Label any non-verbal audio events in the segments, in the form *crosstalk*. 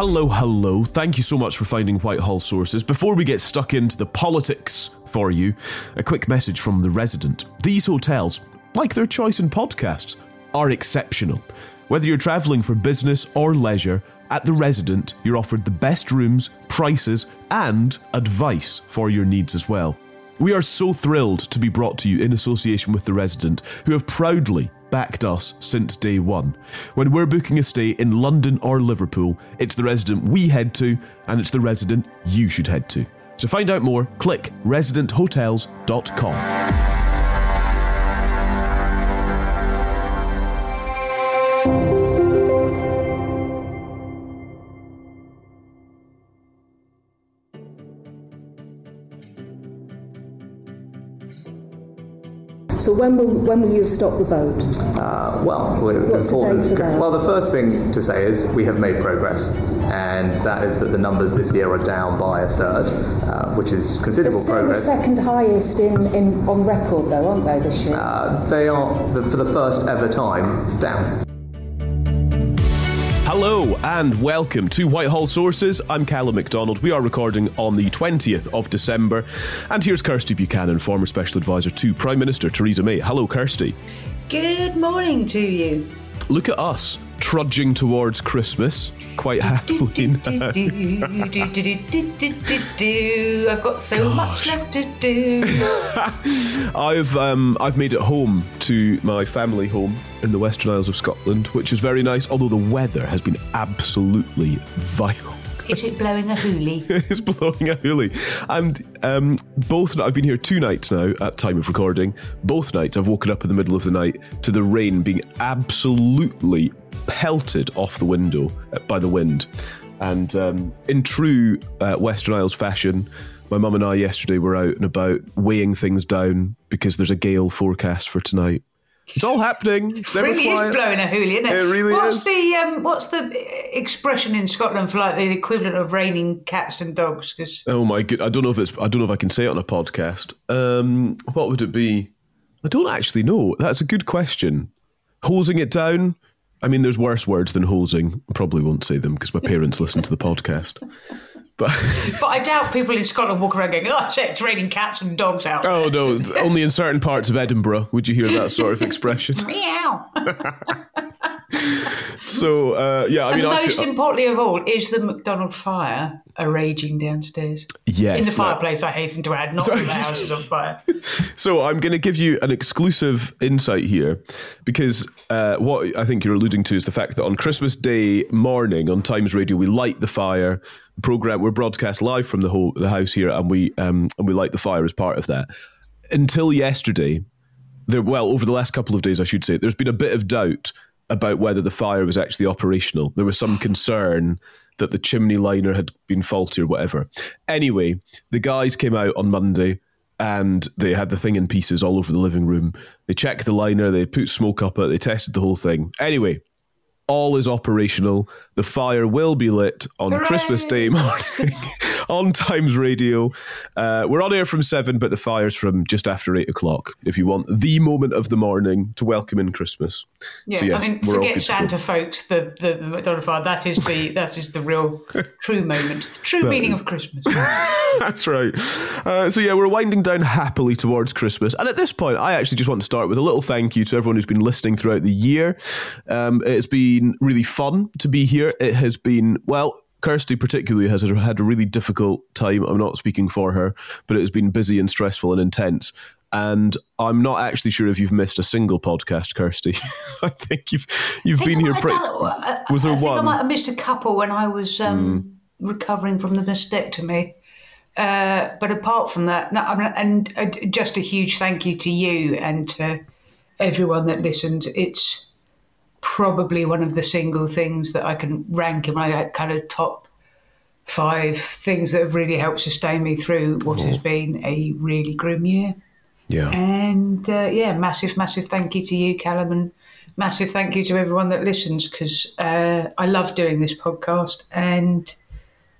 Hello, hello. Thank you so much for finding Whitehall sources. Before we get stuck into the politics for you, a quick message from the resident. These hotels, like their choice in podcasts, are exceptional. Whether you're travelling for business or leisure, at the resident, you're offered the best rooms, prices, and advice for your needs as well. We are so thrilled to be brought to you in association with The Resident, who have proudly backed us since day one. When we're booking a stay in London or Liverpool, it's The Resident we head to, and it's The Resident you should head to. To find out more, click residenthotels.com. So when will when will you have stopped the boat? Uh, well, What's the date for that? well, the first thing to say is we have made progress, and that is that the numbers this year are down by a third, uh, which is They're considerable the progress. second highest in, in on record, though, aren't they, this year? Uh, they are, the, for the first ever time, down. Hello and welcome to Whitehall Sources. I'm Calum McDonald. We are recording on the 20th of December. And here's Kirsty Buchanan, former Special Advisor to Prime Minister Theresa May. Hello, Kirsty. Good morning to you. Look at us trudging towards Christmas quite happily now. *laughs* I've got so much left to do. *laughs* I've um, I've made it home to my family home in the Western Isles of Scotland, which is very nice. Although the weather has been absolutely vile. Is it blowing a hoolie? *laughs* it's blowing a hoolie. And um, both I've been here two nights now at time of recording. Both nights I've woken up in the middle of the night to the rain being absolutely pelted off the window uh, by the wind. And um, in true uh, Western Isles fashion, my mum and I yesterday were out and about weighing things down because there's a gale forecast for tonight. It's all happening. It's It really quiet. is blowing a hoolie, isn't it? It really what's is. The, um, what's the expression in Scotland for like the equivalent of raining cats and dogs? Cause... Oh my god! I don't know if it's. I don't know if I can say it on a podcast. Um, what would it be? I don't actually know. That's a good question. Hosing it down. I mean, there's worse words than hosing. I probably won't say them because my parents listen to the podcast. But *laughs* But I doubt people in Scotland walk around going, oh, shit, it's raining cats and dogs out. oh no, *laughs* only in certain parts of Edinburgh would you hear that sort of expression. Meow. *laughs* So uh, yeah, I and mean, I most feel, importantly of all, is the McDonald fire a raging downstairs? yes, in the fireplace, I hasten to add, not when the house is on fire. *laughs* So I'm going to give you an exclusive insight here, because uh, what I think you're alluding to is the fact that on Christmas Day morning on Times Radio we light the fire. The program we're broadcast live from the whole the house here, and we um, and we light the fire as part of that. Until yesterday, there well over the last couple of days, I should say, there's been a bit of doubt about whether the fire was actually operational. There was some concern that the chimney liner had been faulty or whatever. Anyway, the guys came out on Monday and they had the thing in pieces all over the living room. They checked the liner, they put smoke up it, they tested the whole thing. Anyway, all is operational. The fire will be lit on Hooray! Christmas Day *laughs* morning *laughs* on Times Radio. Uh, we're on air from seven, but the fire's from just after eight o'clock. If you want the moment of the morning to welcome in Christmas. Yeah, So, yes, I mean, forget. Santa, folks. The the McDonald fire. That is the *laughs* that is the real true moment, the true meaning of Christmas. That's right. Uh, so yeah, we're winding down happily towards Christmas, and at this point, I actually just want to start with a little thank you to everyone who's been listening throughout the year. Um, it's been really fun to be here. It has been well. Kirsty particularly has had a really difficult time. I'm not speaking for her, but it has been busy and stressful and intense. And I'm not actually sure if you've missed a single podcast, Kirsty. *laughs* I think you've you've think been I here. might have Pre- done- I- Was there I think I one? Hmm. might have missed a couple when I was um, recovering from the mastectomy. Uh, but apart from that, no, and uh, just a huge thank you to you and to everyone that listens. It's probably one of the single things that I can rank in my kind of top five things that have really helped sustain me through what has been a really grim year. yeah. And uh, yeah, massive, massive thank you to you, Calum, and massive thank you to everyone that listens because uh, I love doing this podcast. And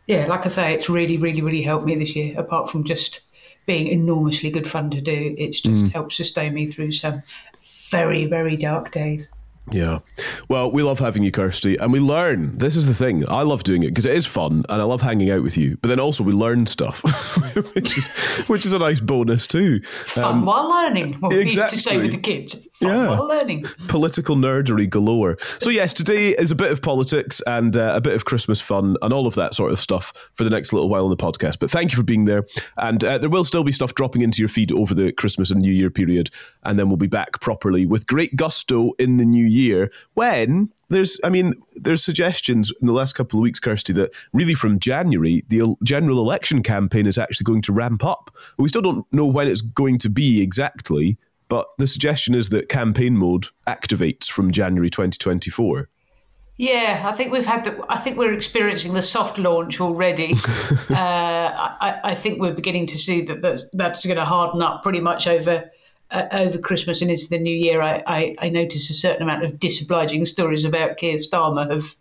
yeah, like I say, it's really, really, really helped me this year. Apart from just being enormously good fun to do, it's just helped sustain me through some very, very dark days. Yeah. Well, we love having you, Kirsty, and we learn. This is the thing. I love doing it because it is fun and I love hanging out with you. But then also we learn stuff, *laughs* which is which is a nice bonus too. Fun um, while learning. What we need to say with the kids. Yeah. learning. Political nerdery galore. So yes, today is a bit of politics and uh, a bit of Christmas fun and all of that sort of stuff for the next little while on the podcast. But thank you for being there, and uh, there will still be stuff dropping into your feed over the Christmas and New Year period, and then we'll be back properly with great gusto in the new year when there's, I mean, there's suggestions in the last couple of weeks, Kirsty, that really from January the general election campaign is actually going to ramp up. We still don't know when it's going to be exactly. But the suggestion is that campaign mode activates from January 2024. Yeah, I think we've had the. I think we're experiencing the soft launch already. *laughs* uh, I, I think we're beginning to see that that's, that's going to harden up pretty much over uh, over Christmas and into the new year. I, I, I notice a certain amount of disobliging stories about Keir Starmer have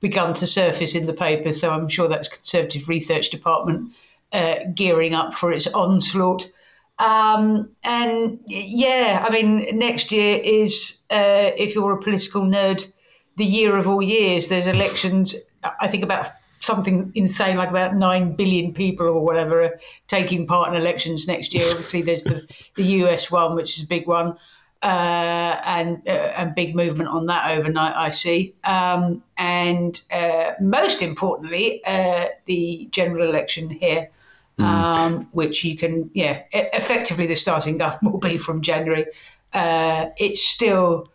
begun to surface in the paper. So I'm sure that's Conservative Research Department uh, gearing up for its onslaught. Um, and yeah, I mean, next year is, uh, if you're a political nerd, the year of all years. There's elections, I think about something insane like about 9 billion people or whatever are taking part in elections next year. Obviously, there's the, the US one, which is a big one. Uh, and uh, and big movement on that overnight, I see. Um, and uh, most importantly, uh, the general election here, um, which you can, yeah, effectively the starting gun *laughs* will be from January. Uh, it's still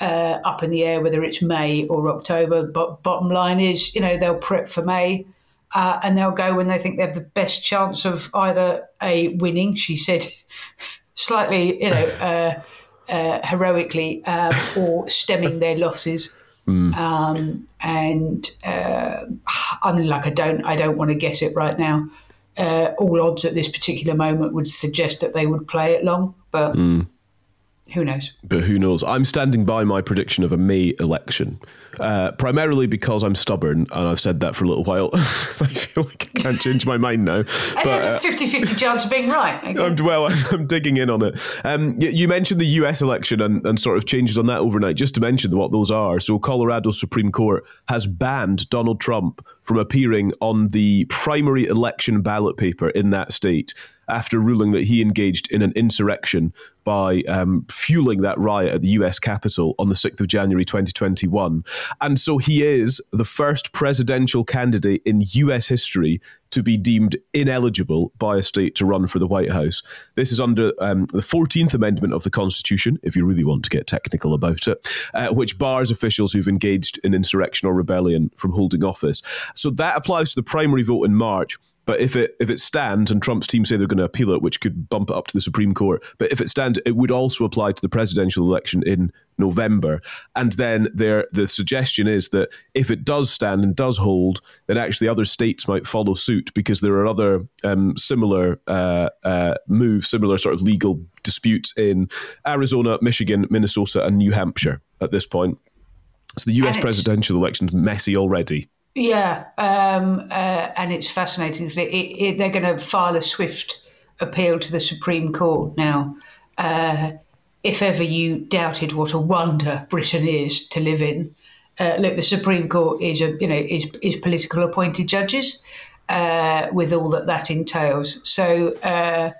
uh, up in the air whether it's May or October. But bottom line is, you know, they'll prep for May. Uh, and they'll go when they think they have the best chance of either a winning, she said, *laughs* slightly, you know, *laughs* uh, uh, heroically, um, or stemming their losses. Um, and uh, *sighs* I mean, like I don't, I don't want to guess it right now. Uh, all odds at this particular moment would suggest that they would play it long, but who knows? But who knows? I'm standing by my prediction of a May election, uh, primarily because I'm stubborn, and I've said that for a little while. *laughs* I feel like I can't change my mind now. But uh, have a 50 50 chance of being right. okay? I'm, well, *laughs* I'm, I'm digging in on it. Um, you, you mentioned the US election and, and sort of changes on that overnight. Just to mention what those are. So, Colorado Supreme Court has banned Donald Trump from appearing on the primary election ballot paper in that state after ruling that he engaged in an insurrection by um, fueling that riot at the US Capitol on the 6th of January 2021. And so he is the first presidential candidate in US history to be deemed ineligible by a state to run for the White House. This is under um, the 14th Amendment of the Constitution, if you really want to get technical about it, uh, which bars officials who've engaged in insurrection or rebellion from holding office. So that applies to the primary vote in March. But if it if it stands and Trump's team say they're going to appeal it, which could bump it up to the Supreme Court, but if it stands, it would also apply to the presidential election in November. And then there, the suggestion is that if it does stand and does hold, then actually other states might follow suit because there are other um, similar uh, uh, moves, similar sort of legal disputes in Arizona, Michigan, Minnesota, and New Hampshire at this point. So the US presidential election's messy already. Yeah, um, uh, and it's fascinating. It, it, they're going to file a swift appeal to the Supreme Court now. Uh, if ever you doubted what a wonder Britain is to live in, uh, look, the Supreme Court is a you know is is political appointed judges, uh, with all that that entails. So uh,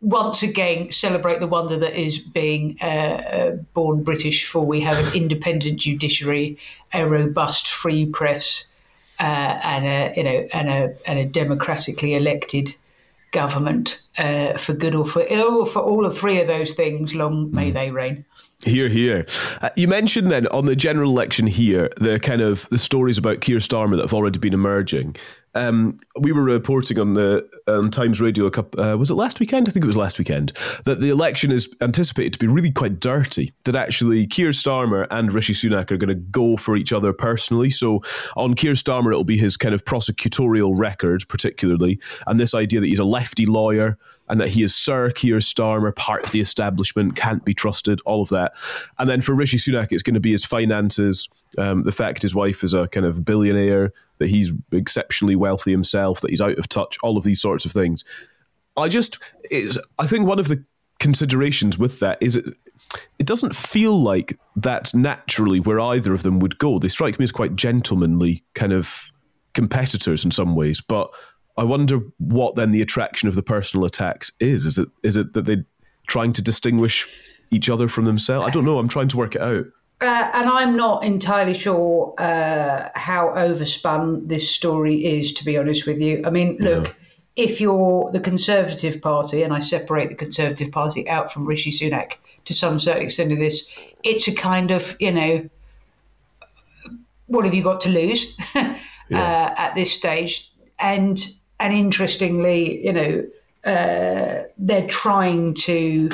once again, celebrate the wonder that is being uh, born British. For we have an independent judiciary, a robust free press uh, and a you know and a and a democratically elected government uh, for good or for ill for all of three of those things long may mm. they reign here, here. Uh, you mentioned then on the general election here the kind of the stories about Keir Starmer that have already been emerging. Um, we were reporting on the on Times Radio a couple, uh, was it last weekend? I think it was last weekend that the election is anticipated to be really quite dirty. That actually Keir Starmer and Rishi Sunak are going to go for each other personally. So on Keir Starmer, it'll be his kind of prosecutorial record, particularly, and this idea that he's a lefty lawyer and that he is Sir Keir Starmer, part of the establishment, can't be trusted, all of that. And then for Rishi Sunak, it's going to be his finances, um, the fact his wife is a kind of billionaire, that he's exceptionally wealthy himself, that he's out of touch, all of these sorts of things. I just, it's, I think one of the considerations with that is it, it doesn't feel like that's naturally where either of them would go. They strike me as quite gentlemanly kind of competitors in some ways, but I wonder what then the attraction of the personal attacks is. Is it is it that they're trying to distinguish each other from themselves? I don't know. I'm trying to work it out. Uh, and I'm not entirely sure uh, how overspun this story is, to be honest with you. I mean, look, yeah. if you're the Conservative Party, and I separate the Conservative Party out from Rishi Sunak to some certain extent of this, it's a kind of, you know, what have you got to lose *laughs* yeah. uh, at this stage? And and interestingly, you know, uh, they're trying to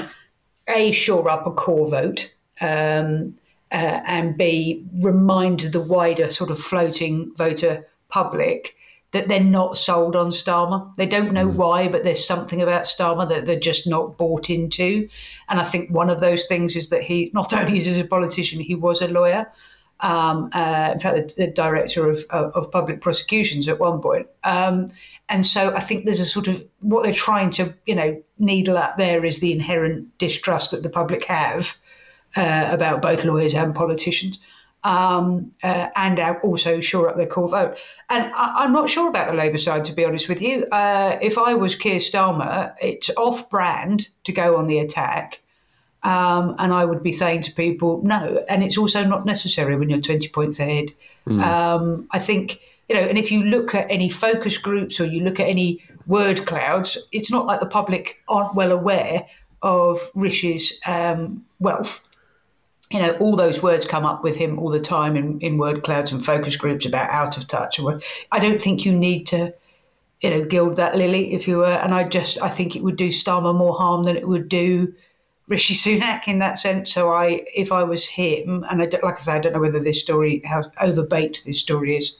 a shore up a core vote. Um, uh, and B, remind the wider sort of floating voter public that they're not sold on Starmer. They don't know mm. why, but there's something about Starmer that they're just not bought into. And I think one of those things is that he not *laughs* only is a politician, he was a lawyer. Um, uh, in fact, the, the director of, of, of, public prosecutions at one point. Um, and so I think there's a sort of what they're trying to, you know, needle at there is the inherent distrust that the public have uh, about both lawyers and politicians, um, uh, and also shore up their core vote. And I, am not sure about the Labour side, to be honest with you. Uh, if I was Keir Starmer, it's off brand to go on the attack. Um, and I would be saying to people, no. And it's also not necessary when you're 20 points ahead. Mm. Um, I think, you know, and if you look at any focus groups or you look at any word clouds, it's not like the public aren't well aware of Rishi's um, wealth you know, all those words come up with him all the time in, in word clouds and focus groups about out of touch. I don't think you need to, you know, gild that lily if you were. And I just, I think it would do Starmer more harm than it would do Rishi Sunak in that sense. So I, if I was him, and I like I say, I don't know whether this story, how overbaked this story is,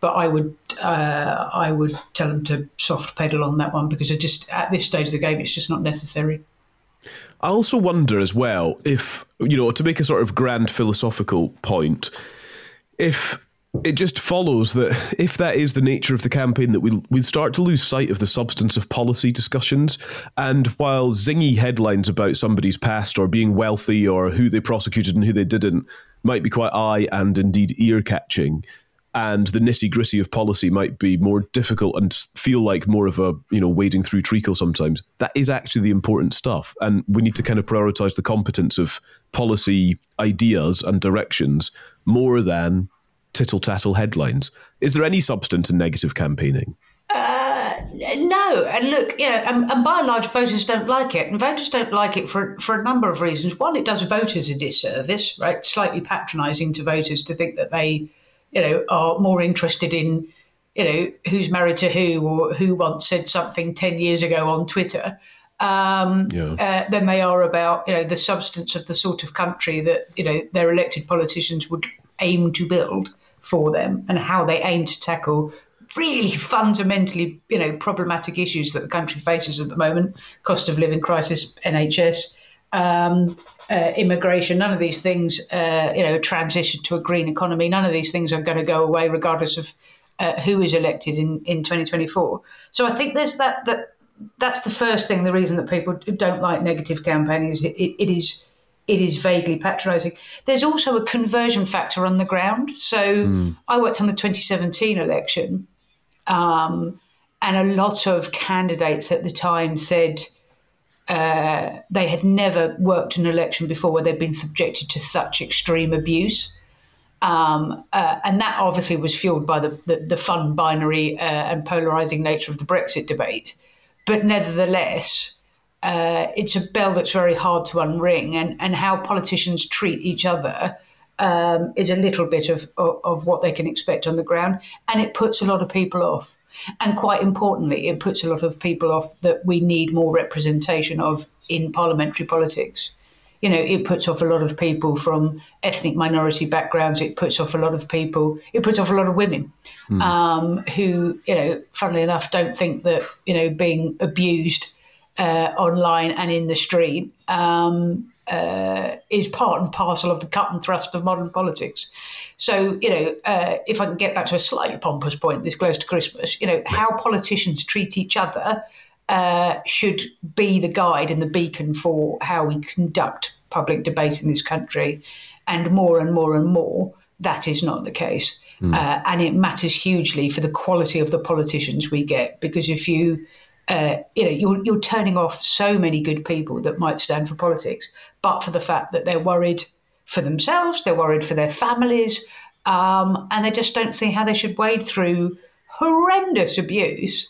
but I would, uh, I would tell him to soft pedal on that one because I just at this stage of the game, it's just not necessary. I also wonder as well if, you know, to make a sort of grand philosophical point, if it just follows that *laughs* if that is the nature of the campaign, that we'll, we'll start to lose sight of the substance of policy discussions. And while zingy headlines about somebody's past or being wealthy or who they prosecuted and who they didn't might be quite eye and indeed ear catching, and the nitty gritty of policy might be more difficult and feel like more of a you know wading through treacle sometimes. That is actually the important stuff, and we need to kind of prioritize the competence of policy ideas and directions more than tittle tattle headlines. Is there any substance in negative campaigning? Uh, no, and look, you know, and, and, by and large, voters don't like it, and voters don't like it for for a number of reasons. One, it does voters a disservice, right? Slightly patronising to voters to think that they you know, are more interested in you know, who's married to who or who once said something 10 years ago on Twitter um, yeah. uh, than they are about, you know, the substance of the sort of country that, you know, their elected politicians would aim to build for them and how they aim to tackle really fundamentally, you know, problematic issues that the country faces at the moment: cost of living crisis, NHS, um, uh, immigration. None of these things, uh, you know, transition to a green economy. None of these things are going to go away, regardless of uh, who is elected in in 2024. So I think there's that that that's the first thing. The reason that people don't like negative campaigning is it, it, is it is vaguely patronising. There's also a conversion factor on the ground. So mm. I worked on the 2017 election, um, and a lot of candidates at the time said uh, they had never worked an election before where they'd been subjected to such extreme abuse. Um, uh, and that obviously was fueled by the, the, the fun, binary, uh, and polarising nature of the Brexit debate. But nevertheless, uh, it's a bell that's very hard to unring, and, and how politicians treat each other um, is a little bit of, of, of what they can expect on the ground, and it puts a lot of people off. And quite importantly, it puts a lot of people off that we need more representation of in parliamentary politics. You know, it puts off a lot of people from ethnic minority backgrounds. It puts off a lot of people. It puts off a lot of women mm. um, who, you know, funnily enough, don't think that you know being abused uh, online and in the street um, uh, is part and parcel of the cut and thrust of modern politics. So, you know, uh, if I can get back to a slightly pompous point this close to Christmas, you know, how politicians treat each other uh, should be the guide and the beacon for how we conduct public debate in this country. And more and more and more, that is not the case. Mm. Uh, and it matters hugely for the quality of the politicians we get because if you uh, you know, you're, you're turning off so many good people that might stand for politics, but for the fact that they're worried for themselves, they're worried for their families, um, and they just don't see how they should wade through horrendous abuse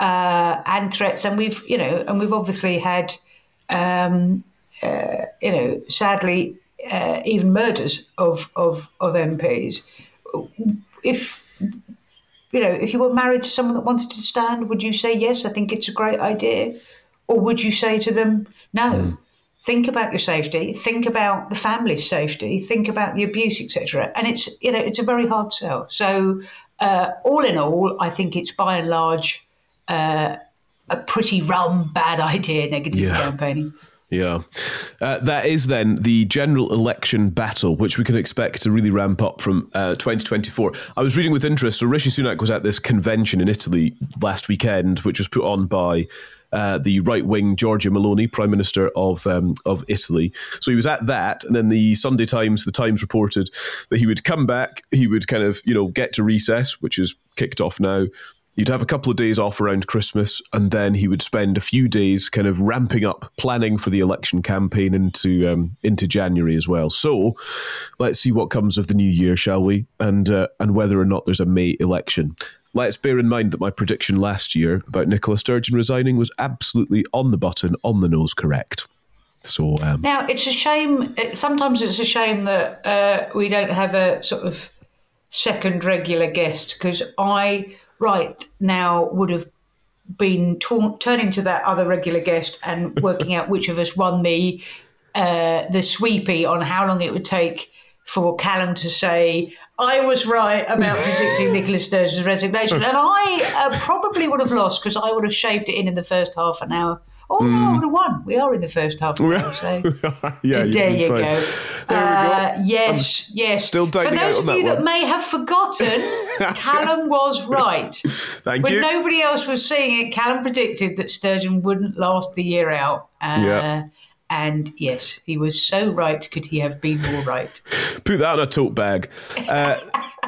uh, and threats. And we've, you know, and we've obviously had, um, uh, you know, sadly, uh, even murders of, of of MPs. If you know, if you were married to someone that wanted to stand, would you say, yes, I think it's a great idea? Or would you say to them, no, mm. Think about your safety, think about the family's safety, think about the abuse, etc. And it's, you know, it's a very hard sell. So, uh, all in all, I think it's by and large uh, a pretty rum, bad *laughs* idea, negative yeah. campaigning. Yeah. Uh, that is then the general election battle, which we can expect to really ramp up from uh, 2024. I was reading with interest. So Rishi Sunak was at this convention in Italy last weekend, which was put on by uh, the right wing Giorgia Meloni, Prime Minister of um, of Italy. So he was at that, and then the Sunday Times, the Times reported that he would come back, he would kind of you know get to recess, which is kicked off now He'd have a couple of days off around Christmas, and then he would spend a few days kind of ramping up planning for the election campaign into um, into January as well. So, let's see what comes of the new year, shall we? And uh, and whether or not there's a May election. Let's bear in mind that my prediction last year about Nicola Sturgeon resigning was absolutely on the button, on the nose, correct. So um, now it's a shame. Sometimes it's a shame that uh, we don't have a sort of second regular guest because I right now would have been turning to that other regular guest and *laughs* working out which of us won the uh, the sweepy on how long it would take for Calum to say I was right about predicting *laughs* Nicola Sturgeon's resignation, and I uh, probably would have lost because I would have shaved it in in the first half an hour. Oh mm. no, have won. We are in the first half now, *laughs* so yeah, *laughs* there you go. There uh, go. Yes, I'm yes. Still For those of you that, that may have forgotten, *laughs* Calum was right. Thank when you. When nobody else was seeing it, Calum predicted that Sturgeon wouldn't last the year out. Uh, yeah. And yes, he was so right. Could he have been more right? Put that in a tote bag. Uh,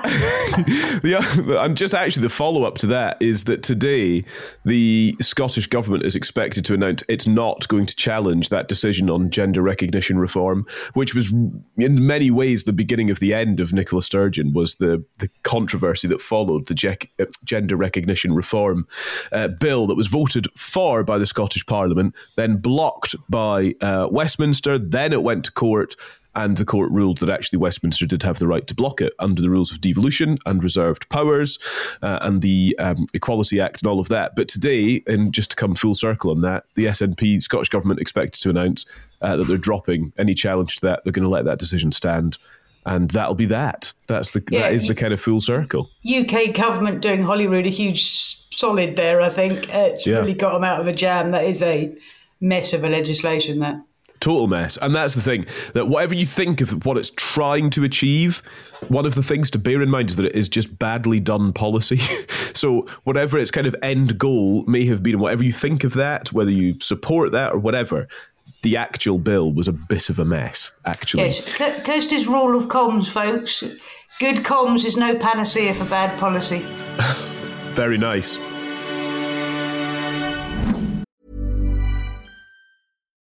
*laughs* yeah, and just actually the follow up to that is that today the Scottish government is expected to announce it's not going to challenge that decision on gender recognition reform, which was in many ways the beginning of the end of Nicola Sturgeon. Was the the controversy that followed the uh, gender recognition reform uh, bill that was voted for by the Scottish Parliament, then blocked by uh, Westminster, then it went to court and the court ruled that actually Westminster did have the right to block it under the rules of devolution and reserved powers uh, and the um, Equality Act and all of that. But today, and just to come full circle on that, the SNP, Scottish Government, expected to announce uh, that they're dropping any challenge to that. They're going to let that decision stand. And that'll be that. That's the yeah, that is the kind of full circle. UK government doing Holyrood a huge solid there. I think it's yeah. really got them out of a jam. That is a mess of a legislation. That total mess. And that's the thing that whatever you think of what it's trying to achieve, one of the things to bear in mind is that it is just badly done policy. *laughs* so whatever its kind of end goal may have been, whatever you think of that, whether you support that or whatever, the actual bill was a bit of a mess, actually. Yes, Kirsty's rule of comms, folks. Good comms is no panacea for bad policy. *laughs* Very nice.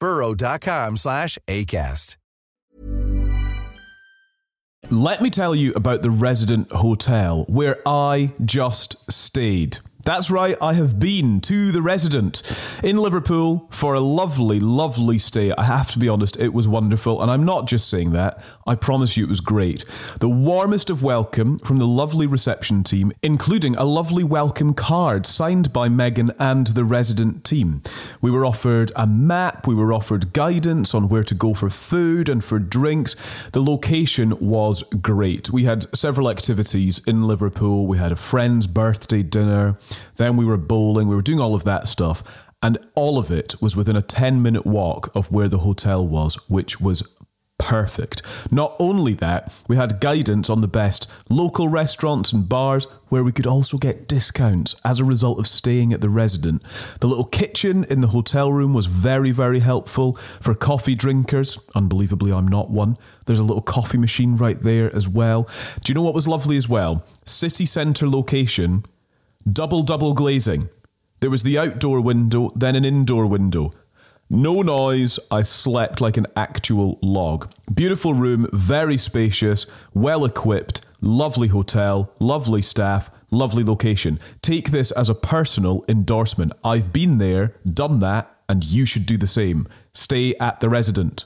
burrow.com slash ACAST. Let me tell you about the Resident Hotel, where I just stayed. That's right, I have been to the resident in Liverpool for a lovely, lovely stay. I have to be honest, it was wonderful. And I'm not just saying that, I promise you it was great. The warmest of welcome from the lovely reception team, including a lovely welcome card signed by Megan and the resident team. We were offered a map, we were offered guidance on where to go for food and for drinks. The location was great. We had several activities in Liverpool, we had a friend's birthday dinner. Then we were bowling, we were doing all of that stuff. And all of it was within a 10 minute walk of where the hotel was, which was perfect. Not only that, we had guidance on the best local restaurants and bars where we could also get discounts as a result of staying at the resident. The little kitchen in the hotel room was very, very helpful for coffee drinkers. Unbelievably, I'm not one. There's a little coffee machine right there as well. Do you know what was lovely as well? City centre location Double double glazing. There was the outdoor window, then an indoor window. No noise, I slept like an actual log. Beautiful room, very spacious, well equipped, lovely hotel, lovely staff, lovely location. Take this as a personal endorsement. I've been there, done that, and you should do the same. Stay at the resident.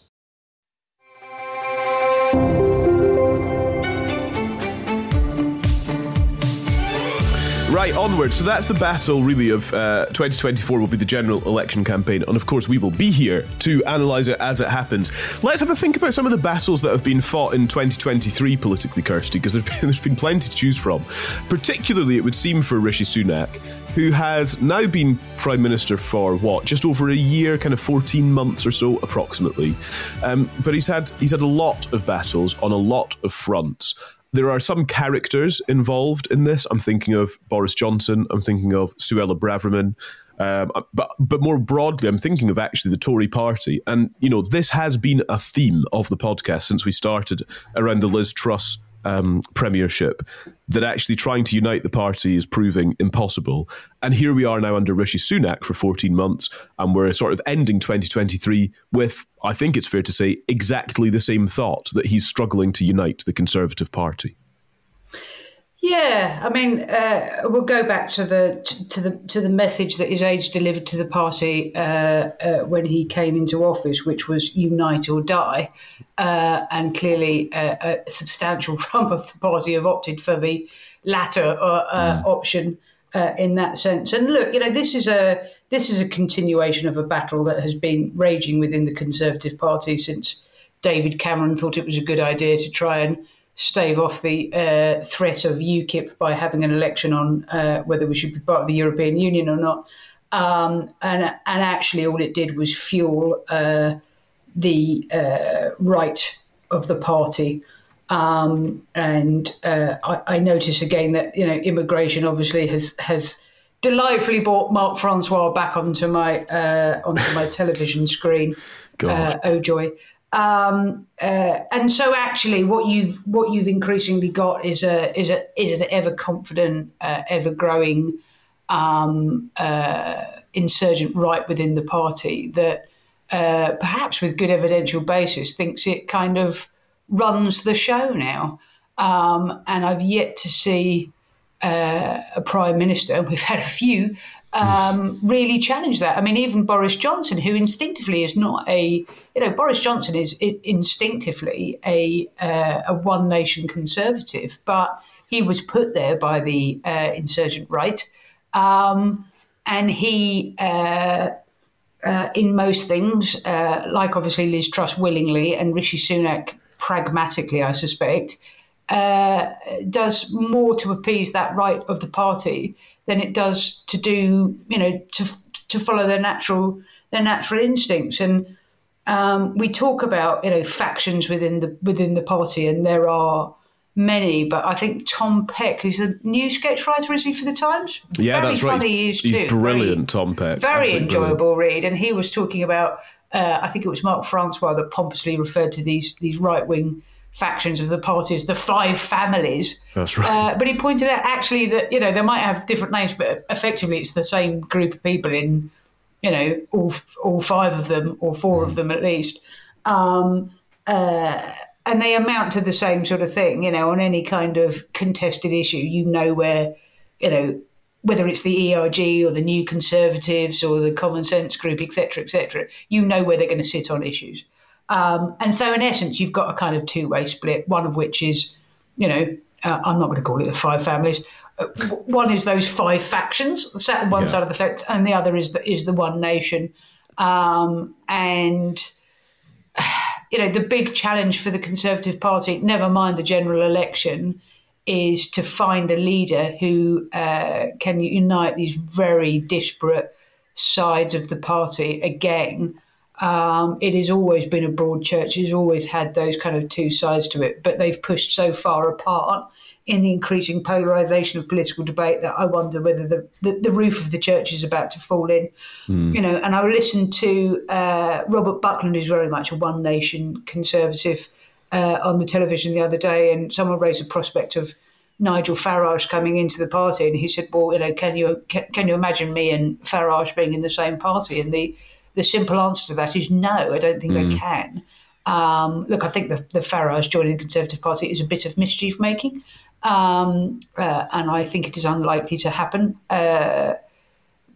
Right, onward. So that's the battle, really, of uh, 2024 will be the general election campaign. And of course, we will be here to analyse it as it happens. Let's have a think about some of the battles that have been fought in 2023 politically, Kirsty, because there's *laughs* been, there's been plenty to choose from. Particularly, it would seem for Rishi Sunak, who has now been Prime Minister for what, just over a year, kind of 14 months or so, approximately. Um, but he's had he's had a lot of battles on a lot of fronts there are some characters involved in this. I'm thinking of Boris Johnson. I'm thinking of Suella Braverman. Um, but but more broadly, I'm thinking of actually the Tory Party, and you know this has been a theme of the podcast since we started around the Liz Truss um, premiership that actually trying to unite the party is proving impossible. And here we are now under Rishi Sunak for 14 months, and we're sort of ending 2023 with, I think it's fair to say, exactly the same thought that he's struggling to unite the Conservative Party. Yeah, I mean, uh, we'll go back to the to the to the message that his age delivered to the party uh, uh, when he came into office, which was "unite or die," uh, and clearly uh, a substantial *laughs* rump of the party have opted for the latter mm. option in that sense. And look, you know, this is a this is a continuation of a battle that has been raging within the Conservative Party since David Cameron thought it was a good idea to try and stave off the uh, threat of UKIP by having an election on uh, whether we should be part of the European Union or not. Um, and and actually, all it did was fuel uh, the uh, right of the party. Um, and uh, I, I notice again that you know immigration obviously has has delightfully brought Mark Francois back onto my uh, onto my television screen. *laughs* Uh, oh joy! Um, uh, and so actually, what you've what you've increasingly got is a is a is an ever confident, uh, ever growing um, uh, insurgent right within the party that uh, perhaps with good evidential basis thinks it kind of runs the show now. Um, and I've yet to see uh, a prime minister, and we've had a few, um, really challenge that. I mean, even Boris Johnson, who instinctively is not a, you know, Boris Johnson is instinctively a uh, a one nation conservative, but he was put there by the uh, insurgent right, um, and he. Uh, uh in most things, uh, like obviously Liz Truss willingly and Rishi Sunak pragmatically, I suspect, uh, does more to appease that right of the party than it does to do, you know, to to follow their natural their natural instincts. And um, we talk about you know factions within the within the party, and there are many. But I think Tom Peck, who's a new sketch writer, is he for the Times? Yeah, very that's right. He's, he he's too. brilliant, very, Tom Peck. Very enjoyable brilliant. read, and he was talking about. Uh, I think it was Mark Francois that pompously referred to these these right wing factions of the parties, the five families. That's right. Uh, but he pointed out actually that you know they might have different names, but effectively it's the same group of people in you know all all five of them or four of them at least, um, uh, and they amount to the same sort of thing. You know, on any kind of contested issue, you know where you know whether it's the ERG or the New Conservatives or the Common Sense Group, etc., etc. You know where they're going to sit on issues. Um, and so, in essence, you've got a kind of two way split, one of which is, you know, uh, I'm not going to call it the five families. Uh, one is those five factions, sat on one Yeah. side of the fence, and the other is the, is the one nation. Um, and, *sighs* you know, the big challenge for the Conservative Party, never mind the general election, is to find a leader who uh, can unite these very disparate sides of the party again. Um, it has always been a broad church. It's always had those kind of two sides to it, but they've pushed so far apart in the increasing polarization of political debate that I wonder whether the, the, the roof of the church is about to fall in. You know, and I listened to uh, Robert Buckland, who's very much a one nation conservative, uh, on the television the other day, and someone raised the prospect of Nigel Farage coming into the party, and he said, "Well, you know, can you can, can you imagine me and Farage being in the same party?" And the the simple answer to that is no. I don't think I can. Um, look, I think the, the Farage joining the Conservative Party is a bit of mischief making, um, uh, and I think it is unlikely to happen. Uh,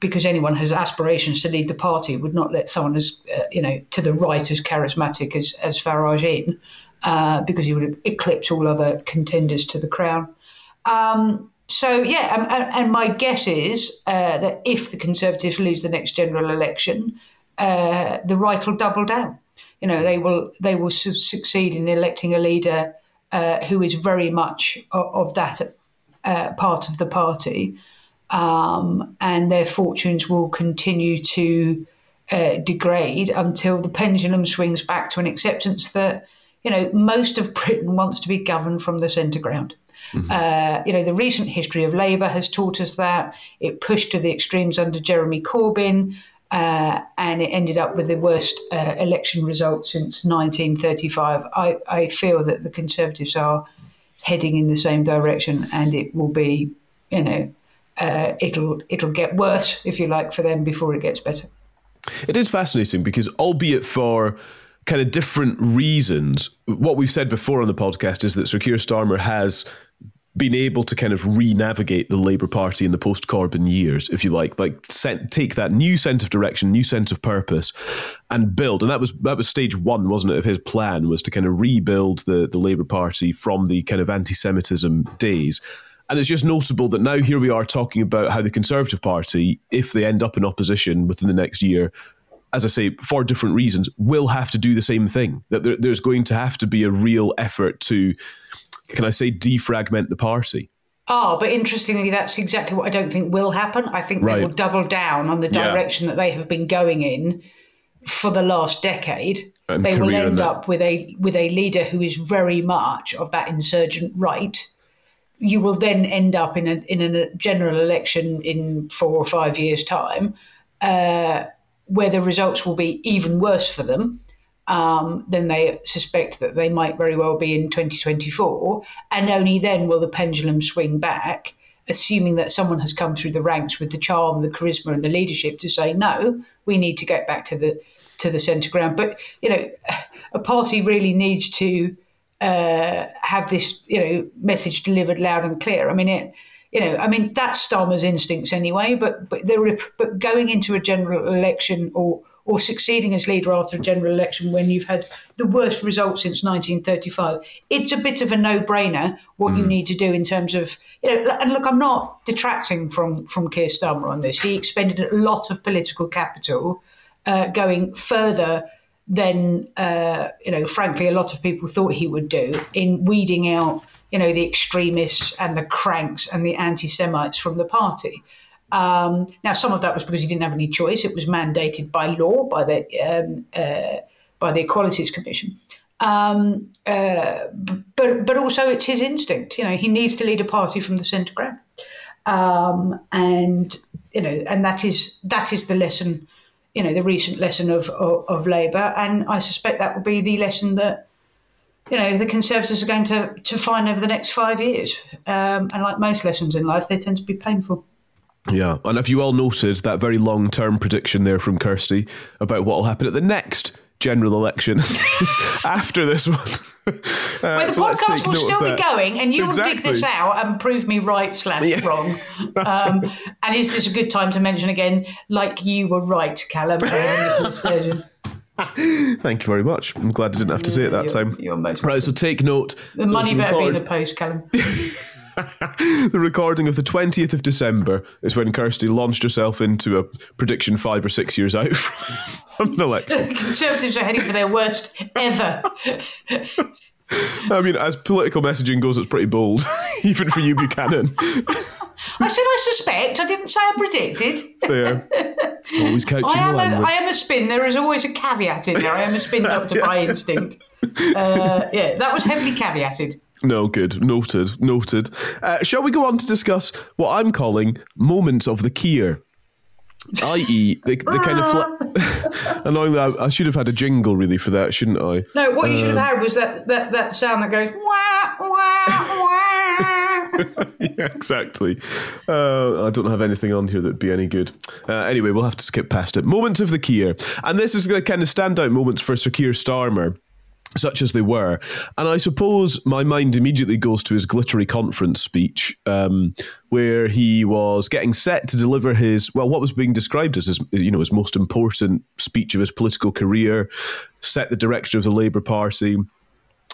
because anyone has aspirations to lead the party would not let someone as uh, you know to the right as charismatic as as Farage in, uh, because he would eclipse all other contenders to the crown. Um, so yeah, and, and- and my guess is uh, that if the Conservatives lose the next general election, uh, the right will double down. You know, they will they will su- succeed in electing a leader uh, who is very much of, of that uh, part of the party, um, and their fortunes will continue to uh, degrade until the pendulum swings back to an acceptance that you know most of Britain wants to be governed from the centre ground. Uh, you know, the recent history of Labour has taught us that it pushed to the extremes under Jeremy Corbyn, uh, and it ended up with the worst uh, election result since 1935. I, I feel that the Conservatives are heading in the same direction, and it will be, you know, uh, it'll it'll get worse if you like for them before it gets better. It is fascinating because, albeit for kind of different reasons, what we've said before on the podcast is that Sir Keir Starmer has been able to kind of re-navigate the Labour Party in the post-Corbyn years, if you like, like set, take that new sense of direction, new sense of purpose, and build. And that was that was stage one, wasn't it? Of his plan was to kind of rebuild the the Labour Party from the kind of anti-Semitism days. And it's just notable that now here we are talking about how the Conservative Party, if they end up in opposition within the next year, as I say, for different reasons, will have to do the same thing. That there, there's going to have to be a real effort to can I say, defragment the party. Oh, but interestingly, that's exactly what I don't think will happen. I think Right. they will double down on the Yeah. direction that they have been going in for the last decade. And they will end up with a with a leader who is very much of that insurgent right. You will then end up in a in a general election in four or five years' time, uh, where the results will be even worse for them um, than they suspect that they might very well be in 2024. And only then will the pendulum swing back, assuming that someone has come through the ranks with the charm, the charisma, and the leadership to say, no, we need to get back to the to the centre ground. But you know, a party really needs to uh, have this you know message delivered loud and clear. I mean it. You know, I mean that's Starmer's instincts anyway. But but there, but going into a general election or or succeeding as leader after a general election when you've had the worst result since 1935, it's a bit of a no-brainer what you need to do in terms of you know. And look, I'm not detracting from from Keir Starmer on this. He expended a lot of political capital uh, going further than uh, you know. Frankly, a lot of people thought he would do in weeding out you know the extremists and the cranks and the anti-Semites from the party. Um, now, some of that was because he didn't have any choice; it was mandated by law by the um, uh, by the Equalities Commission. Um, uh, but but also it's his instinct. You know, he needs to lead a party from the centre ground, um, and you know, and that is that is the lesson. You know, the recent lesson of of, of Labour, and I suspect that will be the lesson that you know the Conservatives are going to to find over the next five years. Um, and like most lessons in life, they tend to be painful. Yeah, and have you all noted that very long term prediction there from Kirsty about what will happen at the next general election *laughs* after this one? *laughs* Uh, Well, the so podcast will still be going, and you will dig this out and prove me right *laughs* slash Yeah, wrong. Um, and is this a good time to mention again, like you were right, Calum? Sturgeon? Thank you very much. I'm glad I didn't have to say it that You're- time. you're most right, so take note. The money better be in the post, Calum. *laughs* the recording of the 20th of December is when Kirsty launched herself into a prediction five or six years out from *laughs* an election. *laughs* Conservatives are heading for their worst ever. I mean, as political messaging goes, it's pretty bold, even for you, Buchanan. I said I suspect. I didn't say I predicted. Fair. Always couching I the am, a, language. I am a spin. There is always a caveat in there. I am a spin doctor by instinct. Uh, yeah, that was heavily caveated. No, good. Noted. Noted. Uh, shall we go on to discuss what I'm calling moments of the Keir? I.e., the, the kind of. Fl- *laughs* *laughs* Annoyingly, I, I should have had a jingle really for that, shouldn't I? No, what you should Um, have had was that, that, that sound that goes wah, wah, wah. *laughs* yeah, exactly. Uh, I don't have anything on here that'd be any good. Uh, anyway, we'll have to skip past it. Moments of the Keir. And this is the kind of standout moments for Sir Keir Starmer. Such as they were. And I suppose my mind immediately goes to his glittery conference speech, um, where he was getting set to deliver his, well, what was being described as his, you know, his most important speech of his political career, set the direction of the Labour Party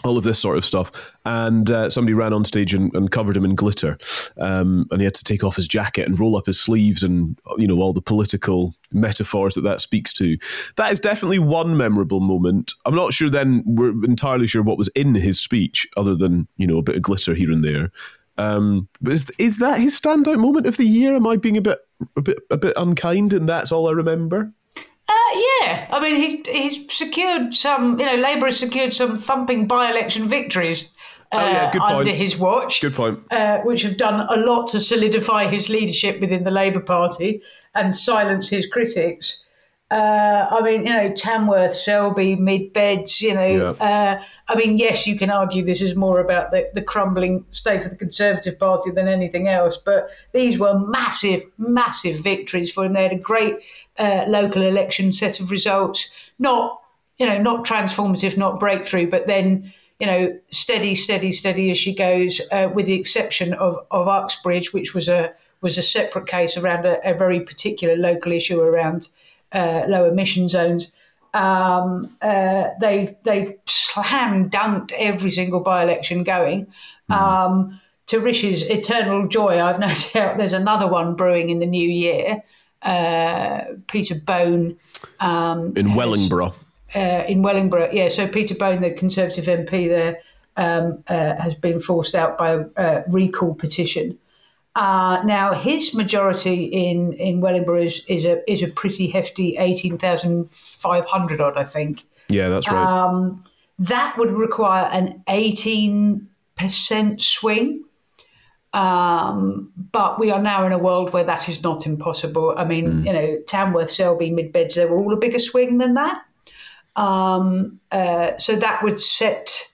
all of this sort of stuff. And uh, somebody ran on stage and, and covered him in glitter. Um, and he had to take off his jacket and roll up his sleeves and, you know, all the political metaphors that that speaks to. That is definitely one memorable moment. I'm not sure then, we're entirely sure what was in his speech, other than, you know, a bit of glitter here and there. Um, but is, is that his standout moment of the year? Am I being a bit, a bit, a bit unkind? And that's all I remember. Uh, yeah, I mean, he's, he's secured some, you know, Labour has secured some thumping by election victories uh, Oh, yeah, good point. under his watch. Good point. uh, which have done a lot to solidify his leadership within the Labour Party and silence his critics. Uh, I mean, you know, Tamworth, Selby, Mid Beds, you know. Uh, I mean, yes, you can argue this is more about the, the crumbling state of the Conservative Party than anything else, but these were massive, massive victories for him. They had a great uh, local election set of results. Not, you know, not transformative, not breakthrough, but then you know, steady, steady, steady as she goes, uh, with the exception of, of Uxbridge, which was a was a separate case around a, a very particular local issue around uh, low emission zones. Um, uh, they've they've slam dunked every single by election going. Um, to Rish's eternal joy, I've no *laughs* doubt there's another one brewing in the new year. Uh, Peter Bone um, In has- Wellingborough. uh, in Wellingborough. Yeah, so Peter Bone, the Conservative MP there, um, uh, has been forced out by a, a recall petition. Uh, now his majority in in Wellingborough is, is a is a pretty hefty eighteen thousand five hundred odd, I think. Yeah, that's right. Um, that would require an eighteen percent swing. Um, but we are now in a world where that is not impossible. I mean, you know, Tamworth, Selby, Mid Beds, they were all a bigger swing than that. Um, uh, so that would set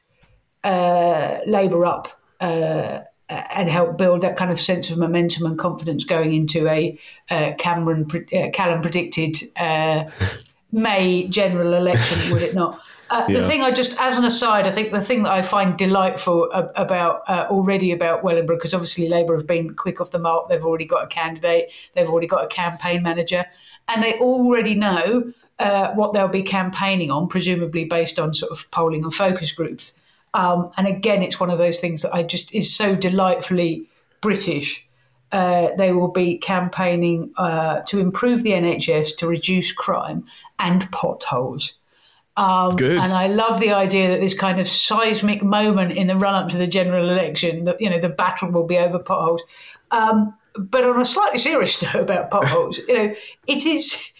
uh, Labour up uh, and help build that kind of sense of momentum and confidence going into a uh, Cameron uh, Calum predicted uh, *laughs* May general election, would it not? Uh, Yeah. The thing I just, as an aside, I think the thing that I find delightful about uh, already about Wellingborough, because obviously Labour have been quick off the mark, they've already got a candidate, they've already got a campaign manager, and they already know uh, what they'll be campaigning on, presumably based on sort of polling and focus groups. Um, and again, it's one of those things that I just is so delightfully British. Uh, they will be campaigning uh, to improve the NHS, to reduce crime and potholes. Um, Good. And I love the idea that this kind of seismic moment in the run up to the general election, that you know the battle will be over potholes. Um, but on a slightly serious *laughs* note about potholes, you know, it is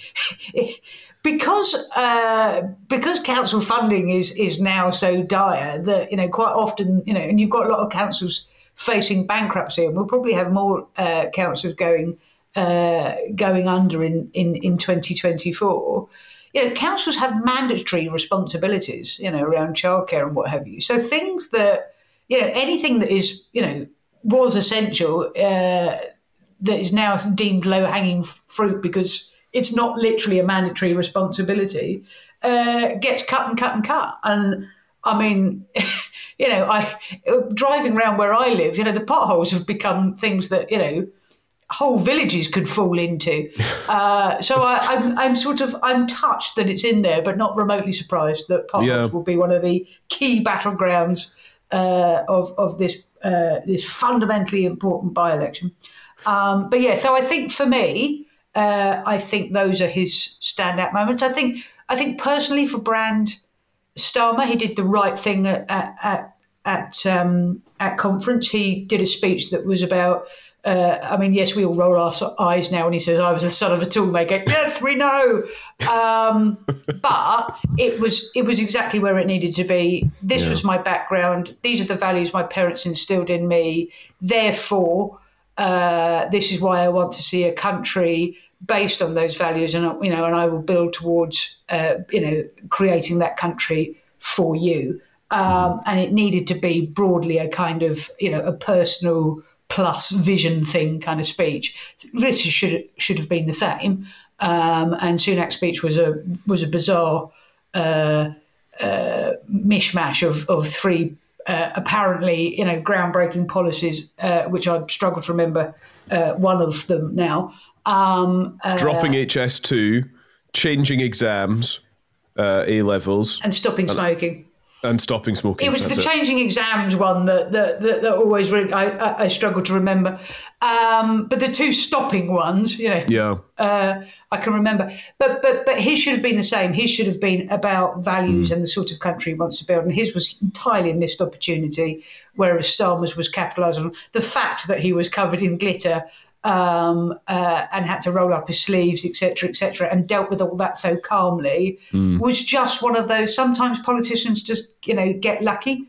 *laughs* because uh, because council funding is is now so dire that you know quite often you know, and you've got a lot of councils facing bankruptcy, and we'll probably have more uh, councils going uh, going under in in in 2024 you know, councils have mandatory responsibilities, you know, around childcare and what have you. So things that, you know, anything that is, you know, was essential uh, that is now deemed low hanging fruit because it's not literally a mandatory responsibility uh, gets cut and cut and cut. And I mean, *laughs* you know, I driving around where I live, you know, the potholes have become things that, you know, whole villages could fall into. *laughs* Uh, so I, I'm, I'm sort of I'm touched that it's in there, but not remotely surprised that potholes Yeah. will be one of the key battlegrounds uh, of of this uh, this fundamentally important by election. Um, but yeah, so I think for me, uh, I think those are his standout moments. I think I think personally for Brand Starmer, he did the right thing at at at, at, um, at conference. He did a speech that was about. Uh, I mean, yes, we all roll our eyes now when he says, "I was the son of a toolmaker." *laughs* yes, we know, um, but it was it was exactly where it needed to be. This was my background. These are the values my parents instilled in me. Therefore, uh, this is why I want to see a country based on those values, and you know, and I will build towards uh, you know creating that country for you. Um, and it needed to be broadly a kind of you know a personal plus vision thing kind of speech. This should should have been the same. Um, and Sunak's speech was a was a bizarre uh, uh, mishmash of of three uh, apparently you know groundbreaking policies, uh, which I struggle to remember uh, one of them now. Um, uh, Dropping HS2, changing exams, uh, A levels, and stopping smoking. And stopping smoking. It was the changing exams one that that, that, that always really, I, I, I struggle to remember. Um, but the two stopping ones, you know, Yeah. uh, I can remember. But but but his should have been the same. His should have been about values and the sort of country he wants to build. And his was entirely a missed opportunity, whereas Starmer's was capitalised on the fact that he was covered in glitter. Um, uh, and had to roll up his sleeves, etc., etc., and dealt with all that so calmly was just one of those. Sometimes politicians just, you know, get lucky.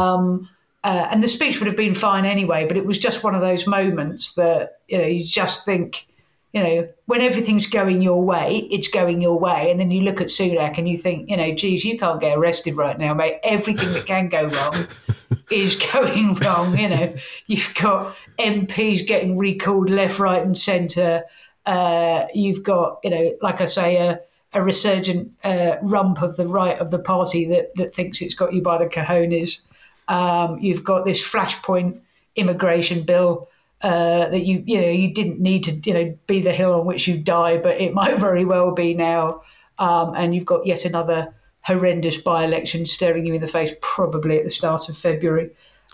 Um, uh, and the speech would have been fine anyway, but it was just one of those moments that you know you just think, you know, when everything's going your way, it's going your way, and then you look at Sunak and you think, you know, geez, you can't get arrested right now, mate. Everything that can go wrong *laughs* is going wrong. You know, you've got MPs getting recalled left, right, and centre. Uh, you've got, you know, like I say, a, a resurgent uh, rump of the right of the party that, that thinks it's got you by the cojones. Um, you've got this flashpoint immigration bill uh, that you you know you didn't need to you know be the hill on which you die, but it *laughs* might very well be now. Um, and you've got yet another horrendous by-election staring you in the face, probably at the start of February.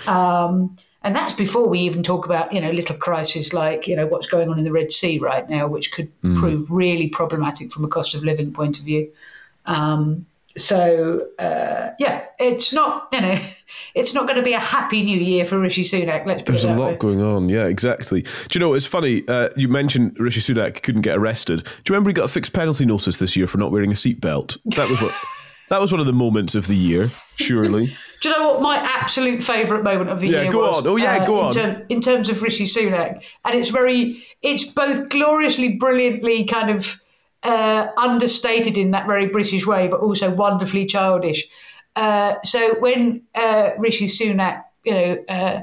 Um, and that's before we even talk about you know little crises like you know what's going on in the Red Sea right now, which could prove really problematic from a cost of living point of view. Um, so uh, yeah, it's not you know, *laughs* it's not going to be a happy new year for Rishi Sunak. Let's put There's it a lot way. going on. Yeah, exactly. Do you know, it's funny. Uh, you mentioned Rishi Sunak couldn't get arrested. Do you remember he got a fixed penalty notice this year for not wearing a seatbelt? That was what. *laughs* that was one of the moments of the year, surely. *laughs* Do you know what my absolute favourite moment of the Yeah, year go was? on. Oh, yeah, go in on. term- in terms of Rishi Sunak, and it's very, it's both gloriously, brilliantly kind of uh, understated in that very British way, but also wonderfully childish. Uh, so when uh, Rishi Sunak, you know. Uh,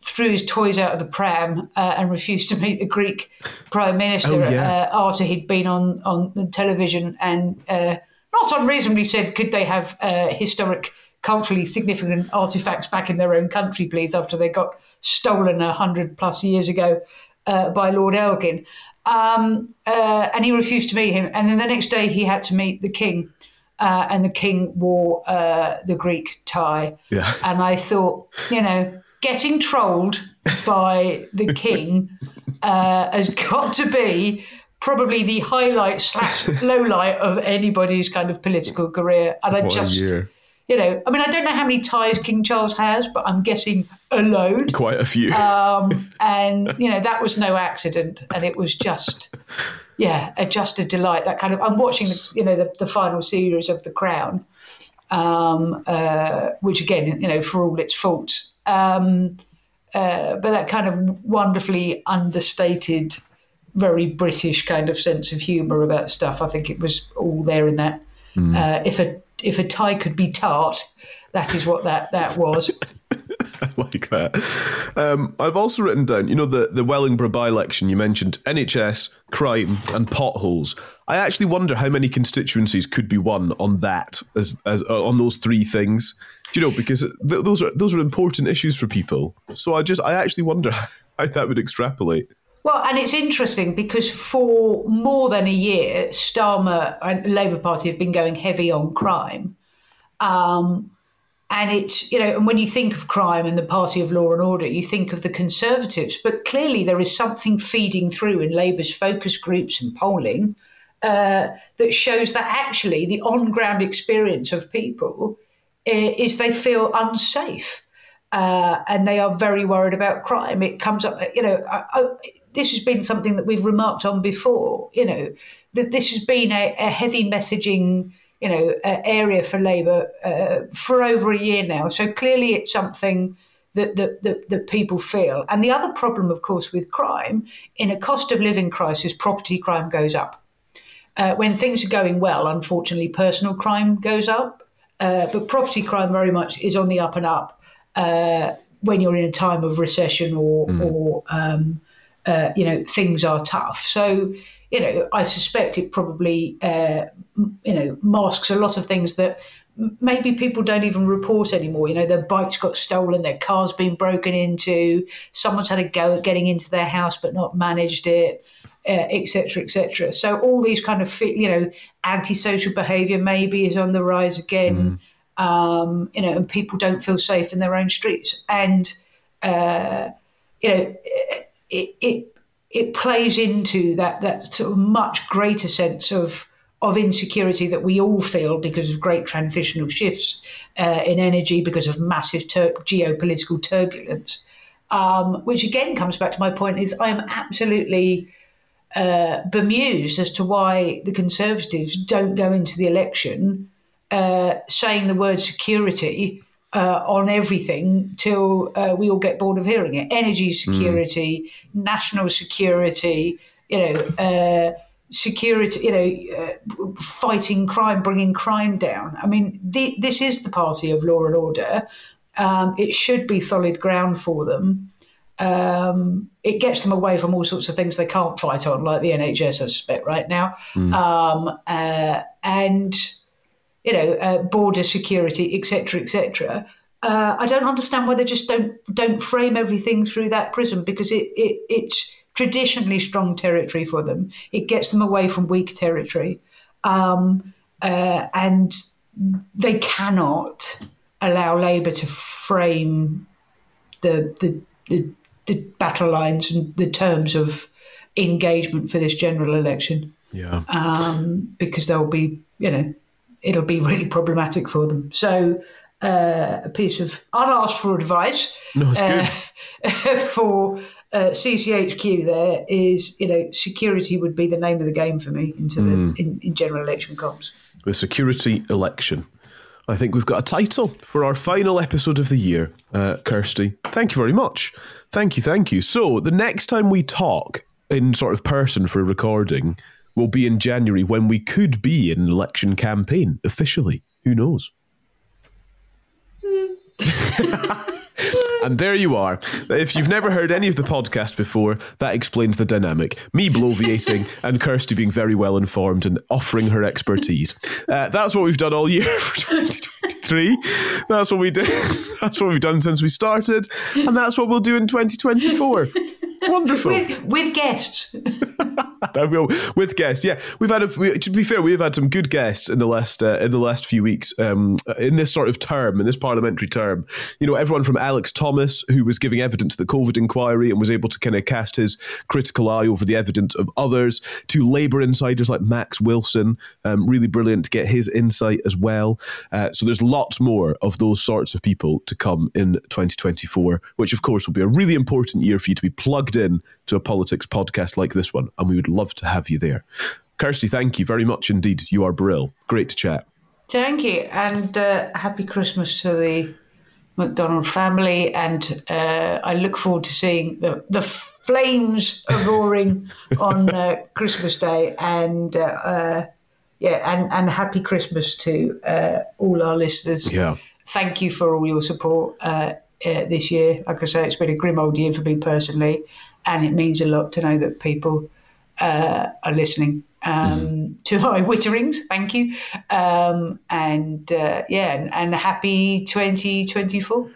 threw his toys out of the pram uh, and refused to meet the Greek *laughs* prime minister Oh, yeah. uh, after he'd been on on the television and uh, not unreasonably said, could they have uh, historic, culturally significant artifacts back in their own country, please? After they got stolen a hundred plus years ago uh, by Lord Elgin, um, uh, and he refused to meet him. And then the next day, he had to meet the king. Uh, and the king wore uh, the Greek tie. Yeah. And I thought, you know, getting trolled by the king uh, has got to be probably the highlight slash low light of anybody's kind of political career. And I What just. You know, I mean, I don't know how many ties King Charles has, but I'm guessing a load. Quite a few. Um, and you know that was no accident, and it was just, yeah, a, just a delight. That kind of. I'm watching, the, you know, the, the final series of The Crown, um, uh, which again, you know, for all its faults, um, uh, but that kind of wonderfully understated, very British kind of sense of humour about stuff. I think it was all there in that. Uh, if a if a tie could be tart, that is what that that was. *laughs* I like that. Um, I've also written down, you know, the, the Wellingborough by election, you mentioned NHS, crime, and potholes. I actually wonder how many constituencies could be won on that, as, as uh, on those three things. You know, because th- those are those are important issues for people. So I just, I actually wonder *laughs* how that would extrapolate. Well, and it's interesting because for more than a year, Starmer and Labour Party have been going heavy on crime. Um, and it's, you know, and when you think of crime and the party of law and order, you think of the Conservatives. But clearly there is something feeding through in Labour's focus groups and polling uh, that shows that actually the on ground experience of people uh, is they feel unsafe. Uh, and they are very worried about crime. It comes up, you know, I, I, this has been something that we've remarked on before, you know, that this has been a, a heavy messaging, you know, uh, area for Labour uh, for over a year now. So clearly it's something that, that, that, people feel. And the other problem, of course, with crime, in a cost of living crisis, property crime goes up. Uh, when things are going well, unfortunately, personal crime goes up, uh, but property crime very much is on the up and up uh, when you're in a time of recession or, or um, uh, you know, things are tough. So, you know, I suspect it probably, uh, you know, masks a lot of things that maybe people don't even report anymore. You know, their bikes got stolen, their car's been broken into, someone's had a go at getting into their house but not managed it etc., etc. So all these kind of, you know, antisocial behaviour maybe is on the rise again. Um, you know, and people don't feel safe in their own streets, and uh, you know, it, it it plays into that that sort of much greater sense of of insecurity that we all feel because of great transitional shifts uh, in energy, because of massive tur- geopolitical turbulence. Um, which again comes back to my point: is I am absolutely uh, bemused as to why the Conservatives don't go into the election uh, saying the word security uh, on everything till uh, we all get bored of hearing it. Energy security, national security, you know, uh, security, you know, uh, fighting crime, bringing crime down. I mean, the, this is the party of law and order. Um, it should be solid ground for them um, it gets them away from all sorts of things they can't fight on, like the NHS, I suspect, right now. Um, uh, and, you know, uh, border security, etc., etc. Uh, I don't understand why they just don't don't frame everything through that prism because it, it it's traditionally strong territory for them. It gets them away from weak territory, um, uh, and they cannot allow Labour to frame the the, the the battle lines and the terms of engagement for this general election Yeah. um, because they'll be, you know, it'll be really problematic for them. So, uh, a piece of unasked for advice no, it's uh, *laughs* for uh, CCHQ there is, you know, security would be the name of the game for me into the mm. in, in general election comms. The security election. I think we've got a title for our final episode of the year, uh, Kirsty. Thank you very much. Thank you, thank you. So the next time we talk in sort of person for recording will be in January when we could be in an election campaign officially. Who knows? and there you are. If you've never heard any of the podcast before, that explains the dynamic. Me bloviating *laughs* and Kirsty being very well informed and offering her expertise. Uh, that's what we've done all year for 2023. That's what we did. *laughs* That's what we've done since we started, and that's what we'll do in 2024. Wonderful. With, with guests. *laughs* with guests, yeah. We've had a, we, to be fair, we've had some good guests in the last uh, in the last few weeks. Um, in this sort of term, in this parliamentary term, you know, everyone from Alex Thomas, who was giving evidence to the COVID inquiry and was able to kind of cast his critical eye over the evidence of others, to Labour insiders like Max Wilson, um, really brilliant to get his insight as well. Uh, so there's lots more of those sorts of people to come in 2024, which of course will be a really important year for you to be plugged in to a politics podcast like this one, and we would love to have you there. Kirsty, thank you very much indeed. You are brill. Great to chat. Thank you, and uh, happy Christmas to the McDonald family. And uh, I look forward to seeing the, the flames roaring *laughs* on uh, Christmas Day. And uh, uh, yeah, and, and happy Christmas to uh, all our listeners. Yeah. Thank you for all your support this year. Like I say, it's been a grim old year for me personally and it means a lot to know that people uh, are listening um, mm-hmm. *laughs* to my witterings. Thank you, um, and uh, yeah, and, and happy twenty twenty four.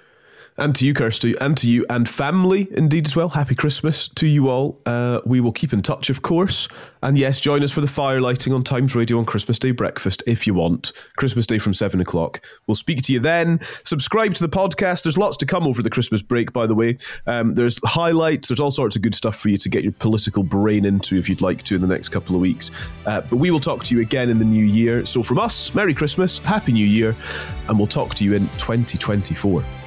And to you, Kirsty, and to you, and family indeed as well. Happy Christmas to you all. Uh, we will keep in touch, of course. And yes, join us for the fire lighting on Times Radio on Christmas Day breakfast if you want. Christmas Day from seven o'clock. We'll speak to you then. Subscribe to the podcast. There's lots to come over the Christmas break, by the way. Um, there's highlights, there's all sorts of good stuff for you to get your political brain into if you'd like to in the next couple of weeks. Uh, but we will talk to you again in the new year. So from us, Merry Christmas, Happy New Year, and we'll talk to you in 2024.